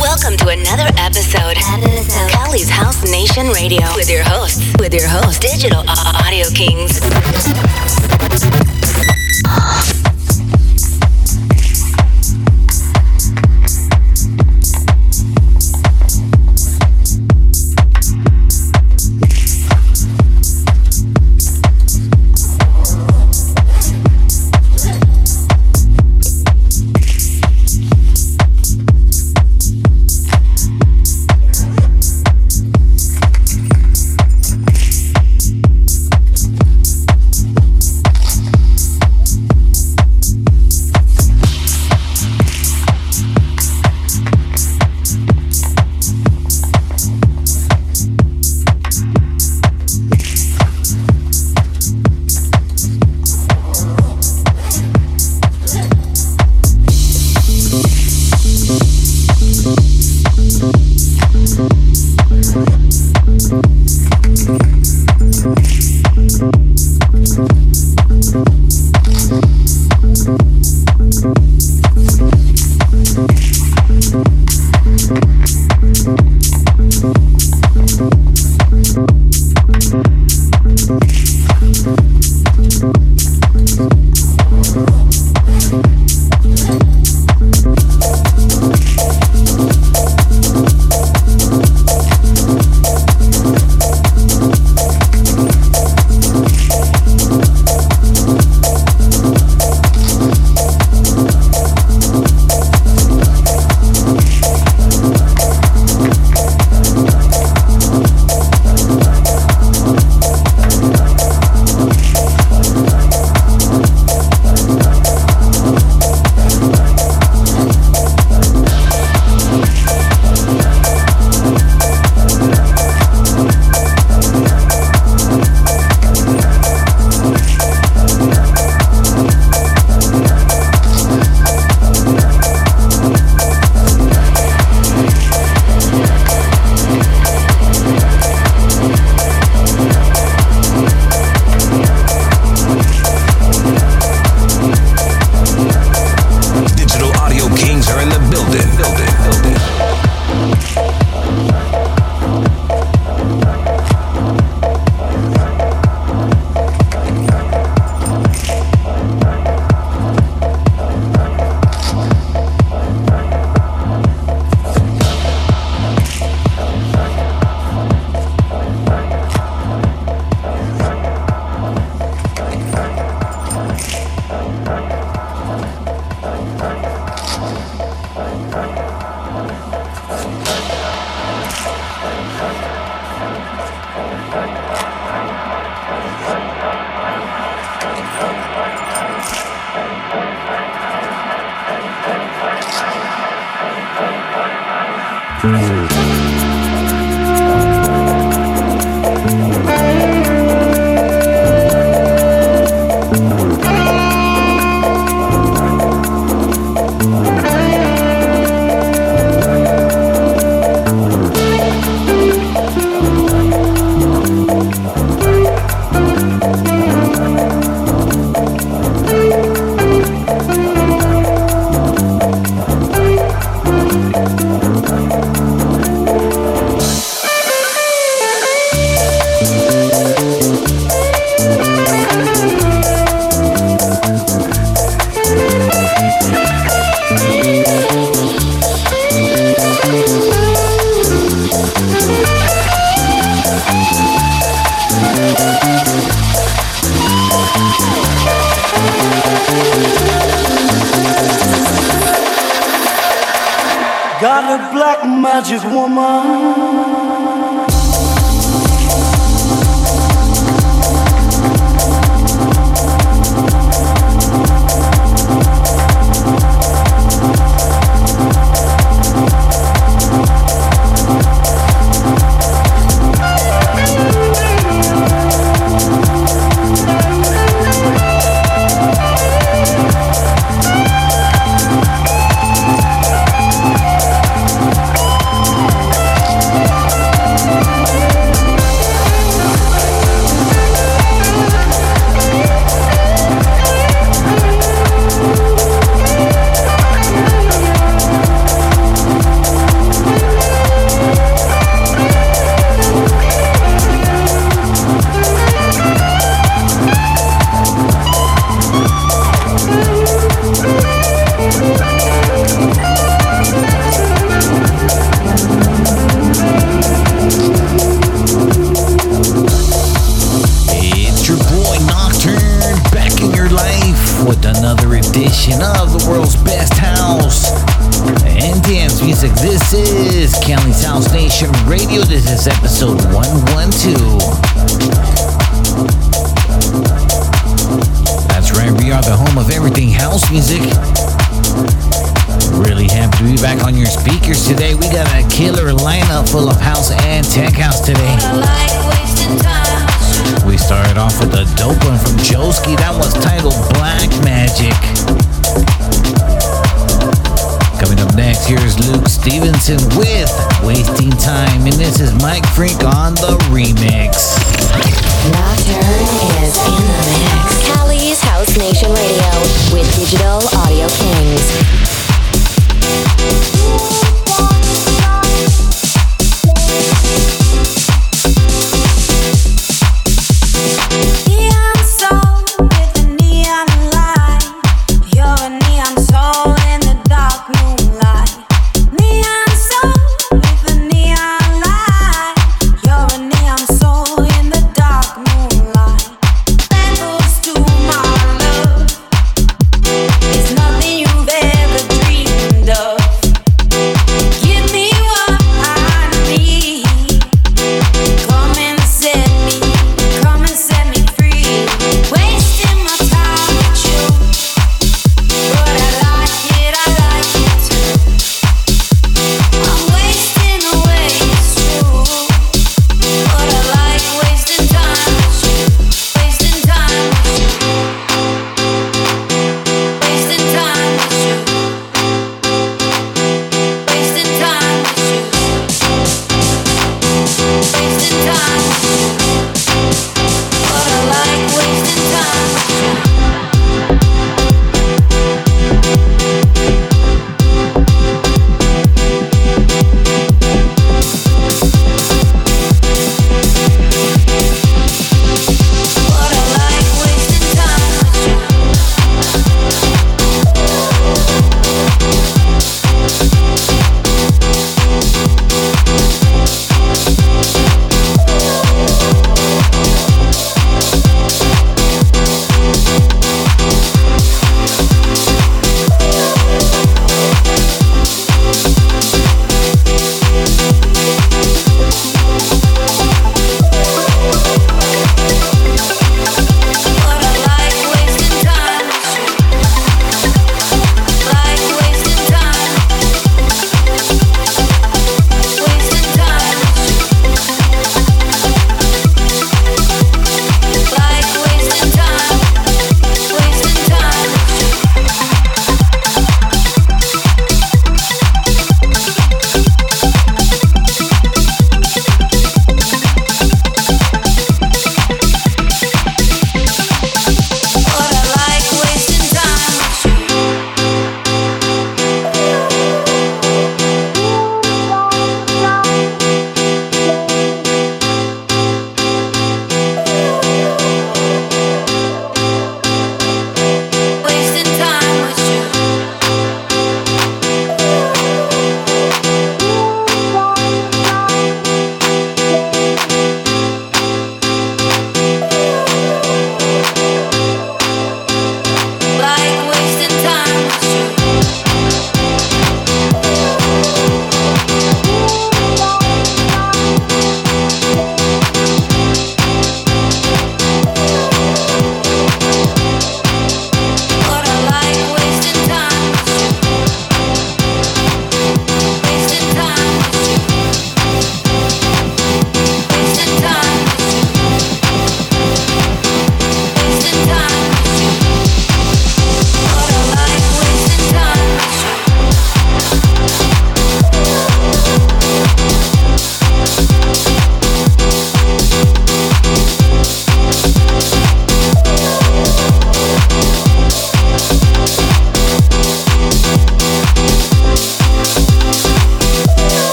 Welcome to another episode, episode. Cali's House Nation Radio with your hosts, with your hosts, Digital Audio Kingz.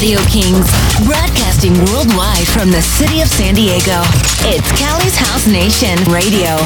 Radio Kings, broadcasting worldwide from the city of San Diego. It's Cali's House Nation Radio.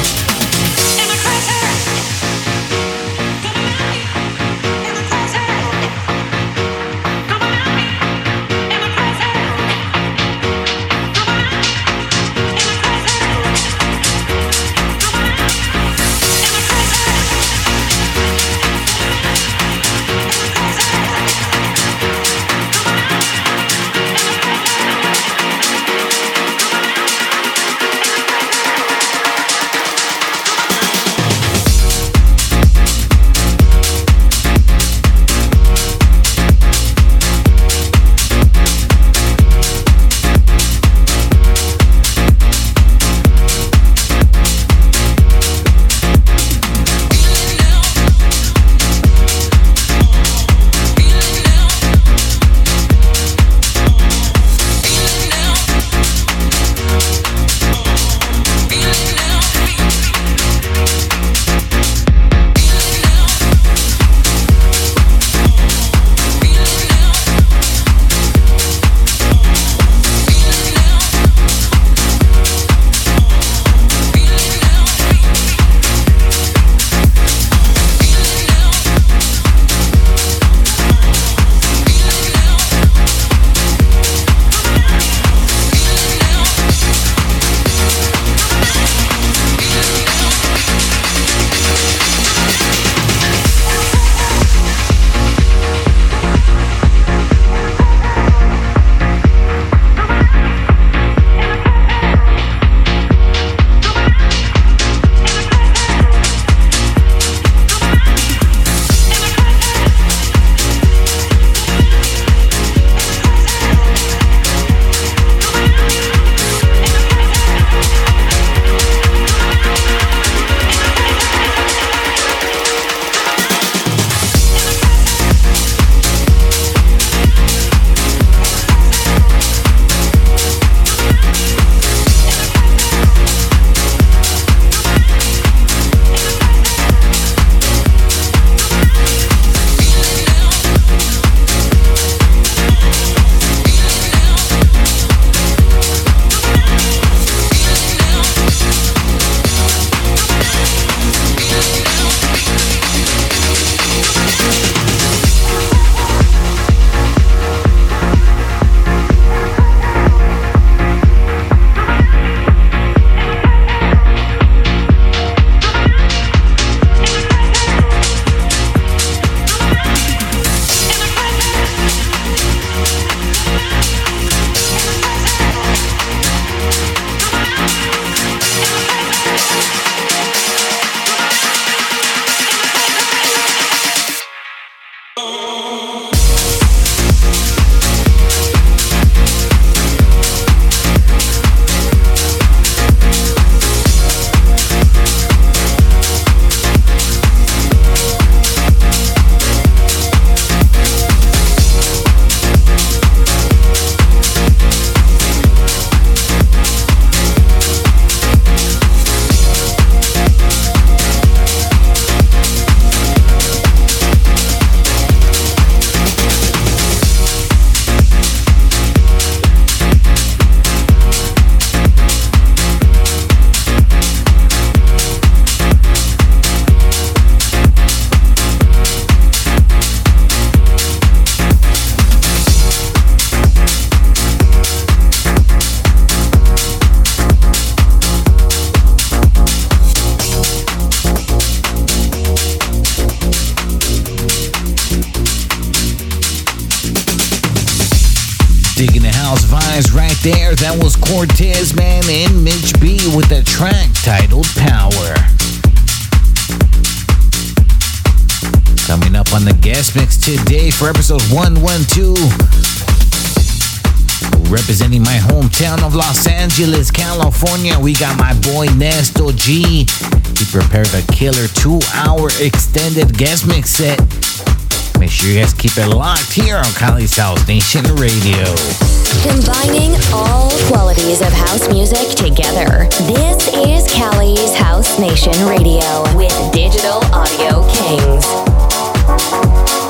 On the guest mix today for episode 112. Representing my hometown of Los Angeles, California, we got my boy Nesto G. He prepared a killer two hour extended guest mix set Make sure you guys keep it locked here on Cali's House Nation Radio. Combining all qualities of house music together. This is Cali's House Nation Radio with Digital Audio Kingz. Everybody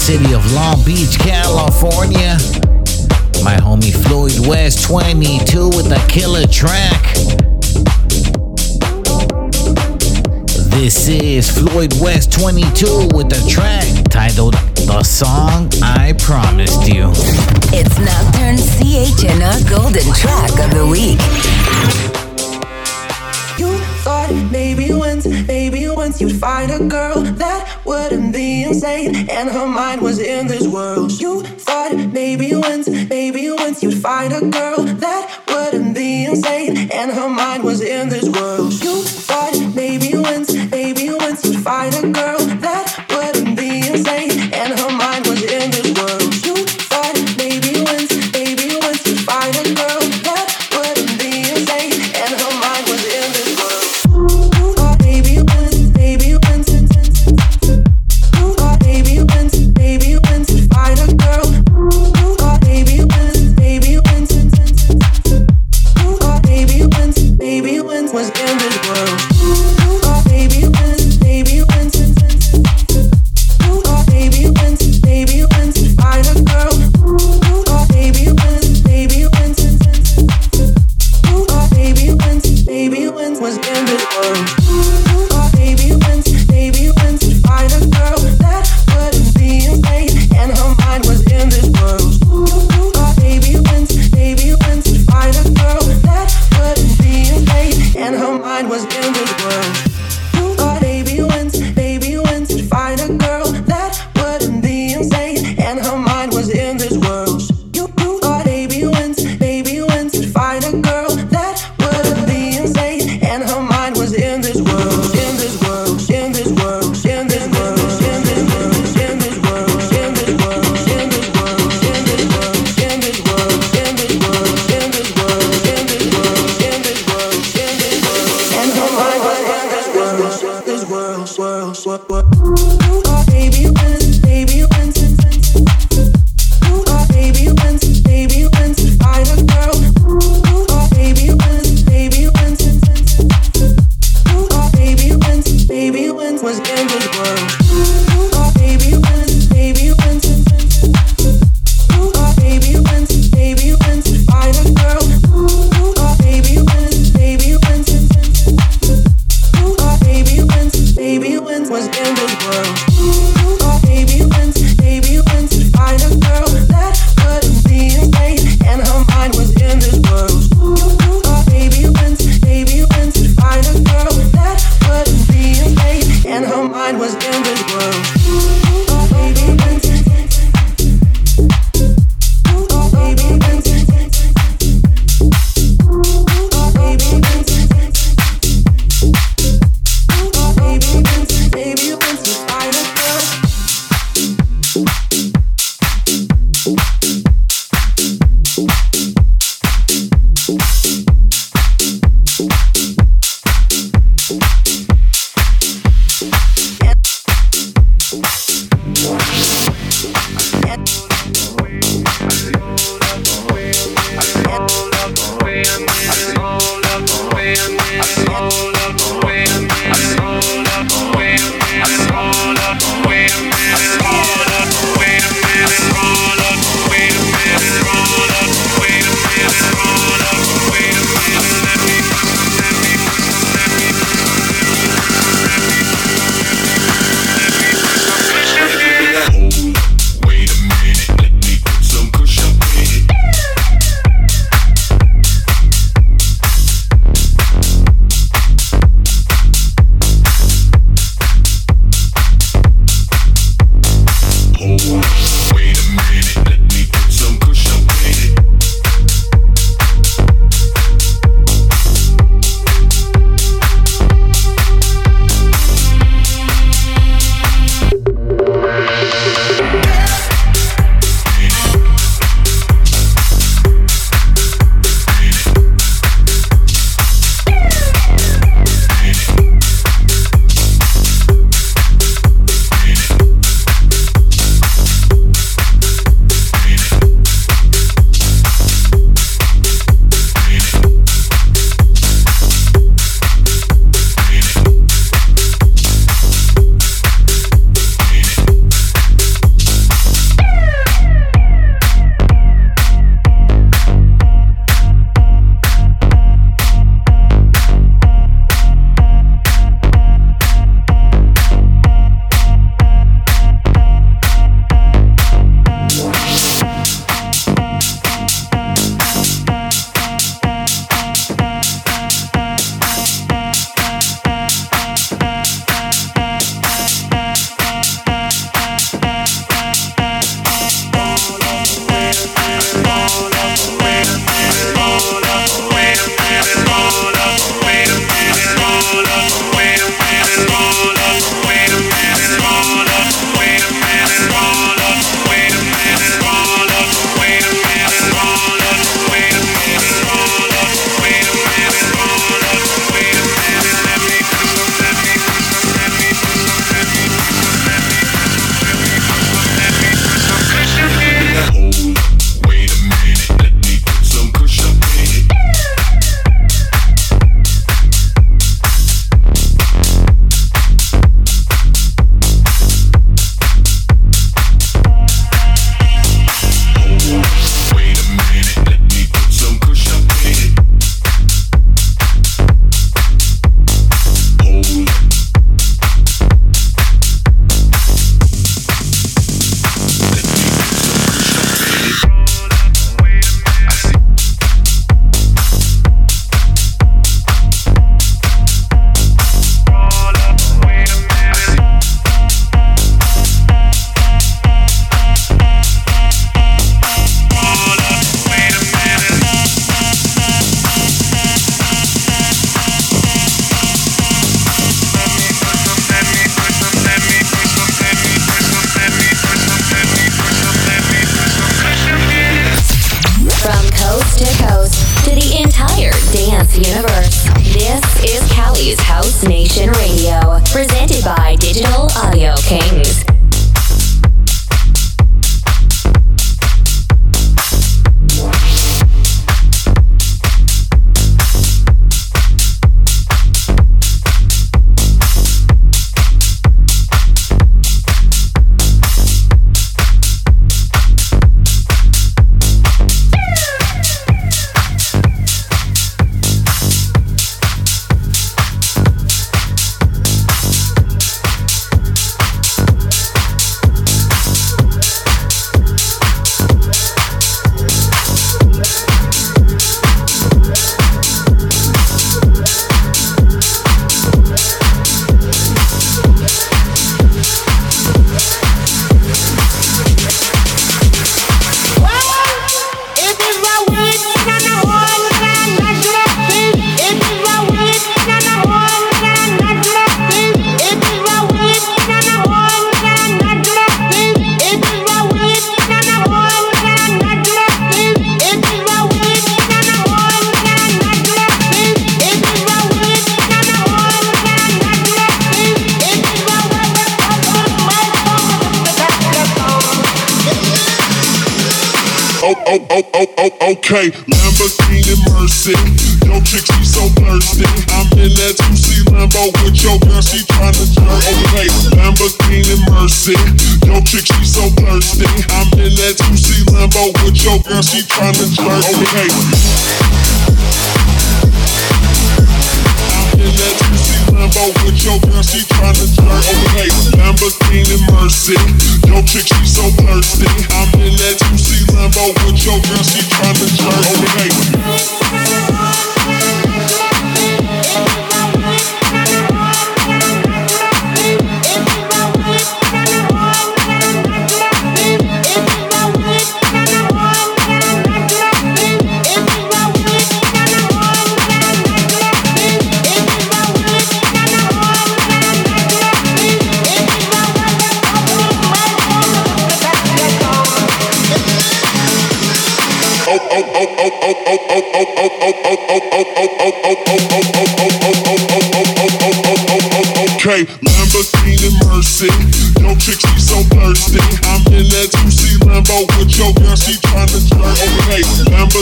city of Long Beach, California. My homie Floyd West 22 with a killer track. This is Floyd West 22 with a track titled The Song I Promised You. It's Nocturne CHNR Golden Track of the Week. You thought maybe once, maybe once you'd find a girl insane, and her mind was in this world. You thought maybe once, maybe once you'd find a girl that wouldn't be insane, and her mind was in this world. You thought maybe once, maybe once you'd find a girl. coast to coast to the entire dance universe. This is Cali's House Nation Radio, presented by Digital Audio Kingz.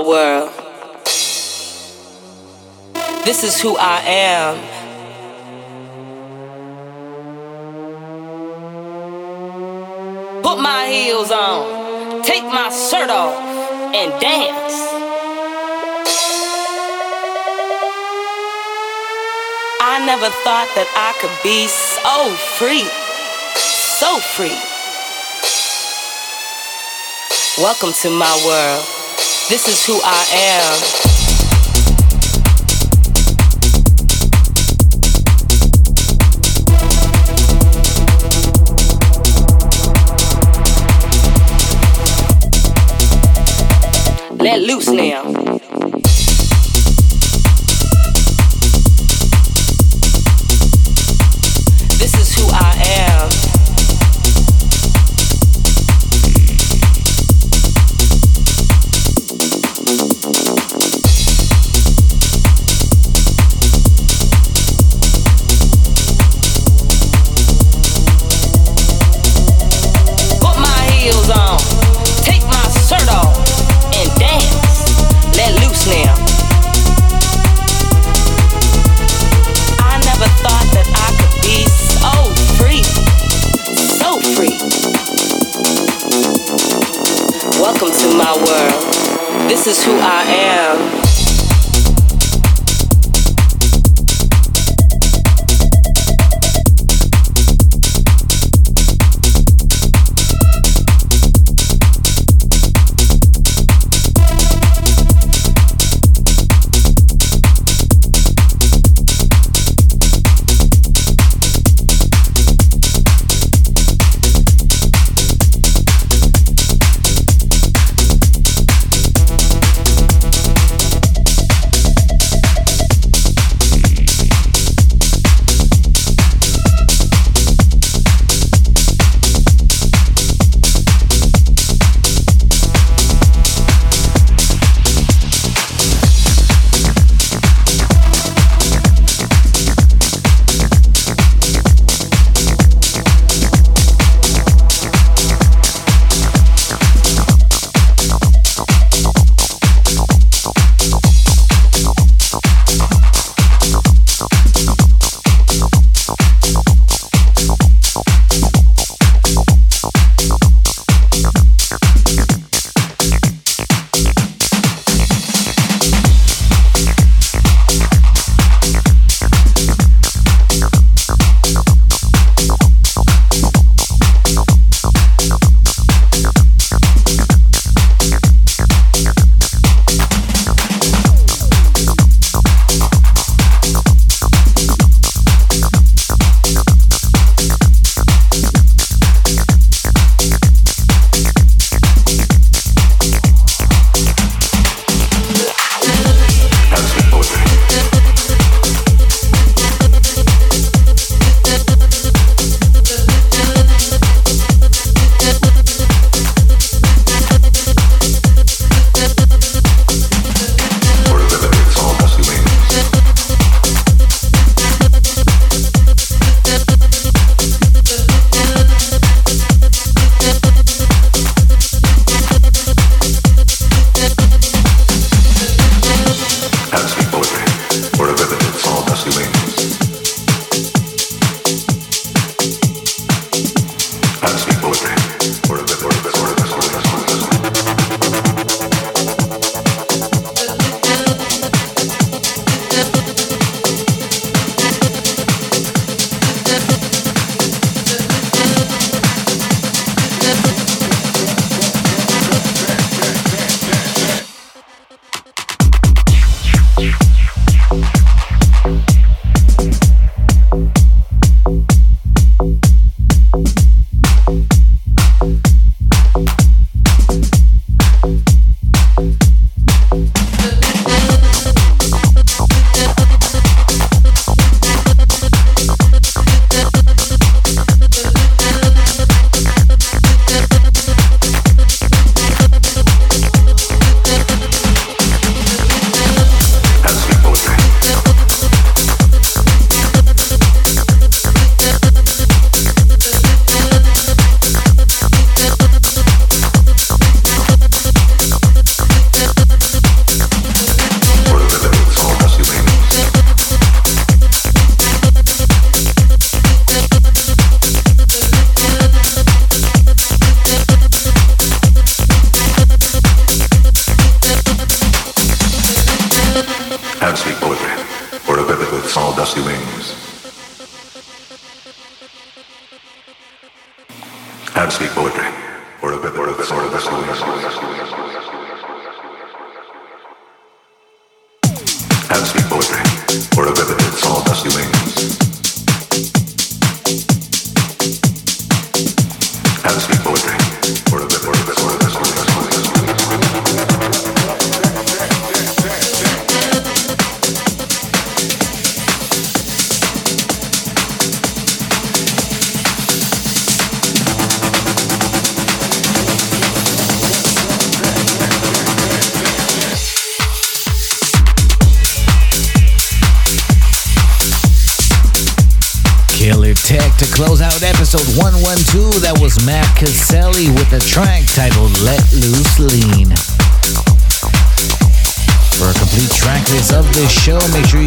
My world. This is who I am. Put my heels on, take my shirt off, and dance. I never thought that I could be so free, so free. Welcome to my world. This is who I am. Let loose now.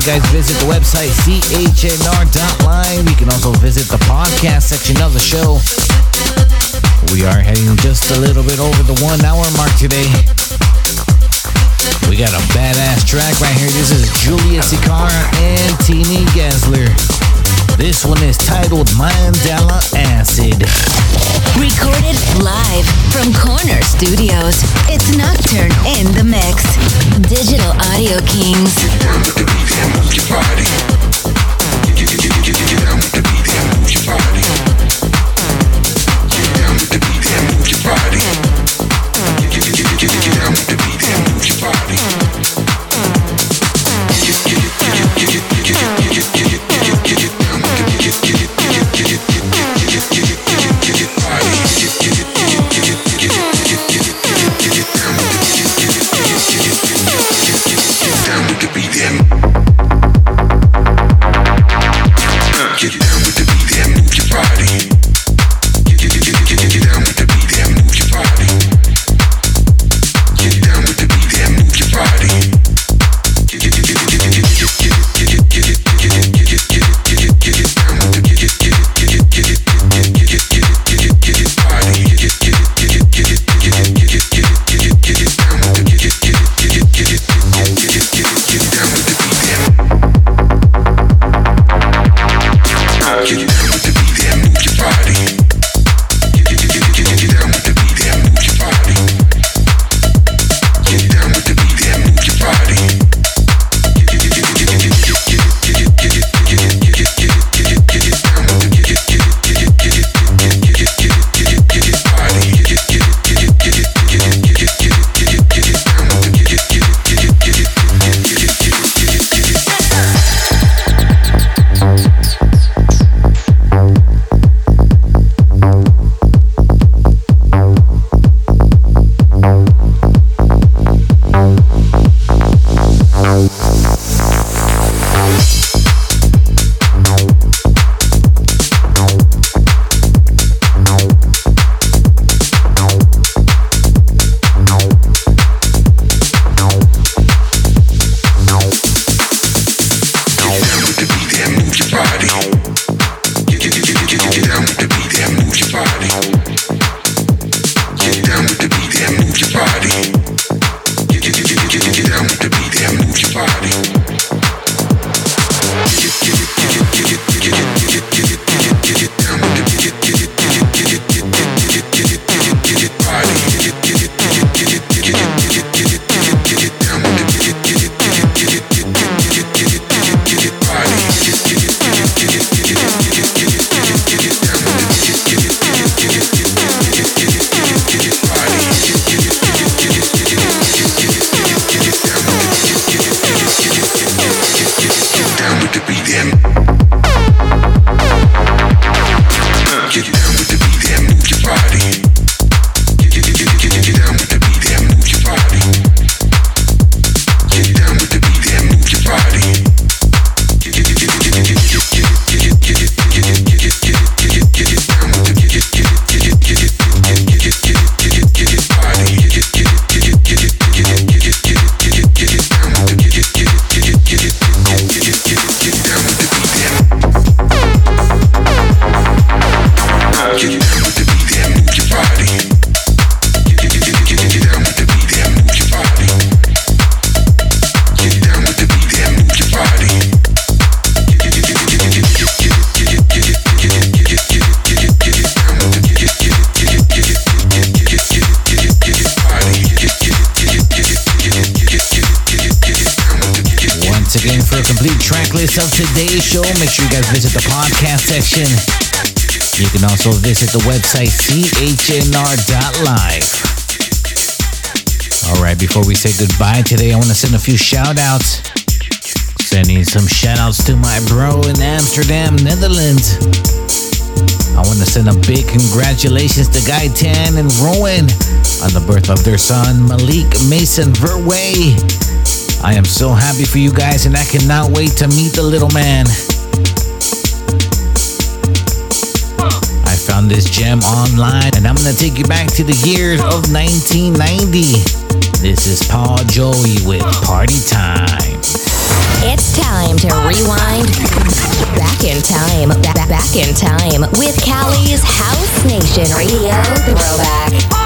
You guys visit the website chnr.live. You can also visit the podcast section of the show. We are heading just a little bit over the one hour mark today. We got a badass track right here. This is Julia Sikora and Tini Gessler. This one is titled Mandala Acid. Recorded live from Corner Studios. It's Nocturne in the mix. Digital Audio Kingz. Visit the website chnr.live. All right, before we say goodbye today, I want to send a few shout outs. Sending some shout outs to my bro in Amsterdam, Netherlands. I want to send a big congratulations to Guy Tan and Rowan on the birth of their son, Malik Mason Verway. I am so happy for you guys, and I cannot wait to meet the little man. Found this gem online, and I'm gonna take you back to the years of 1990. This is Pal Joey with Party Time. It's time to rewind back in time, back, back in time with Cali's House Nation Radio Throwback.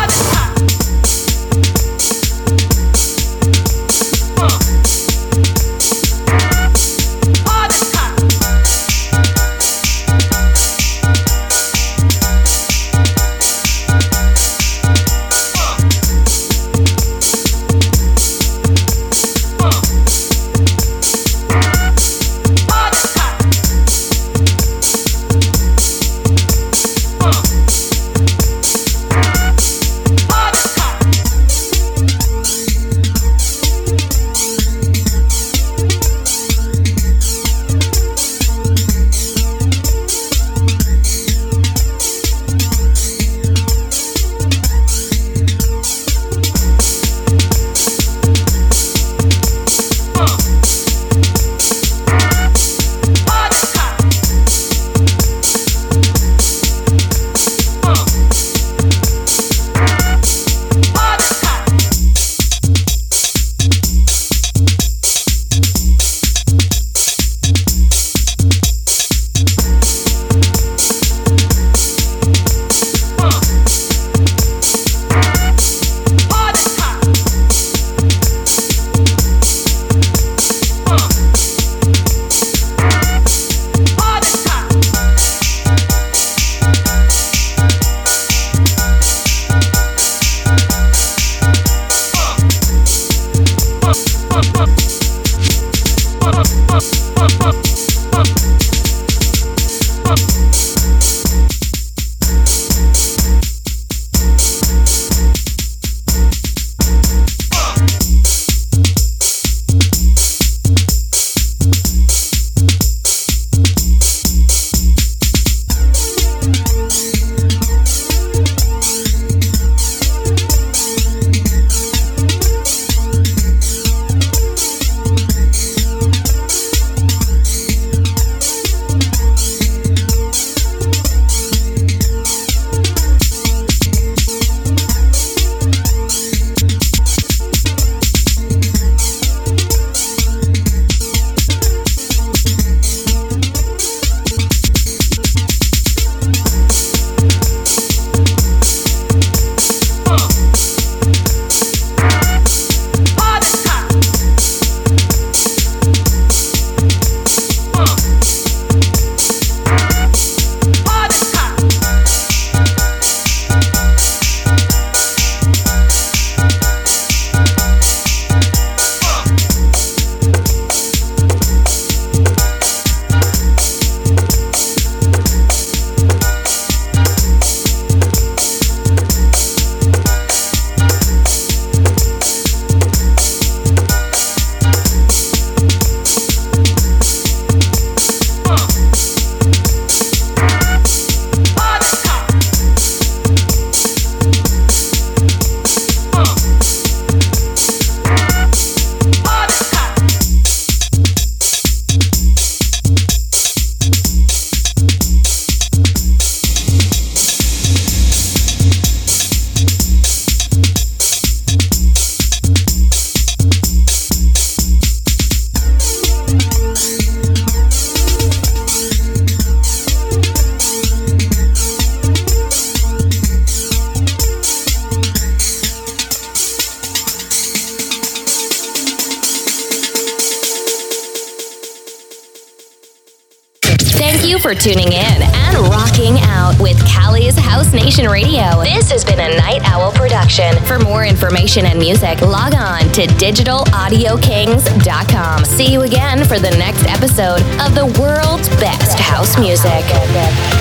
To digitalaudiokings.com. See you again for the next episode of the world's best house music.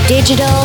Digital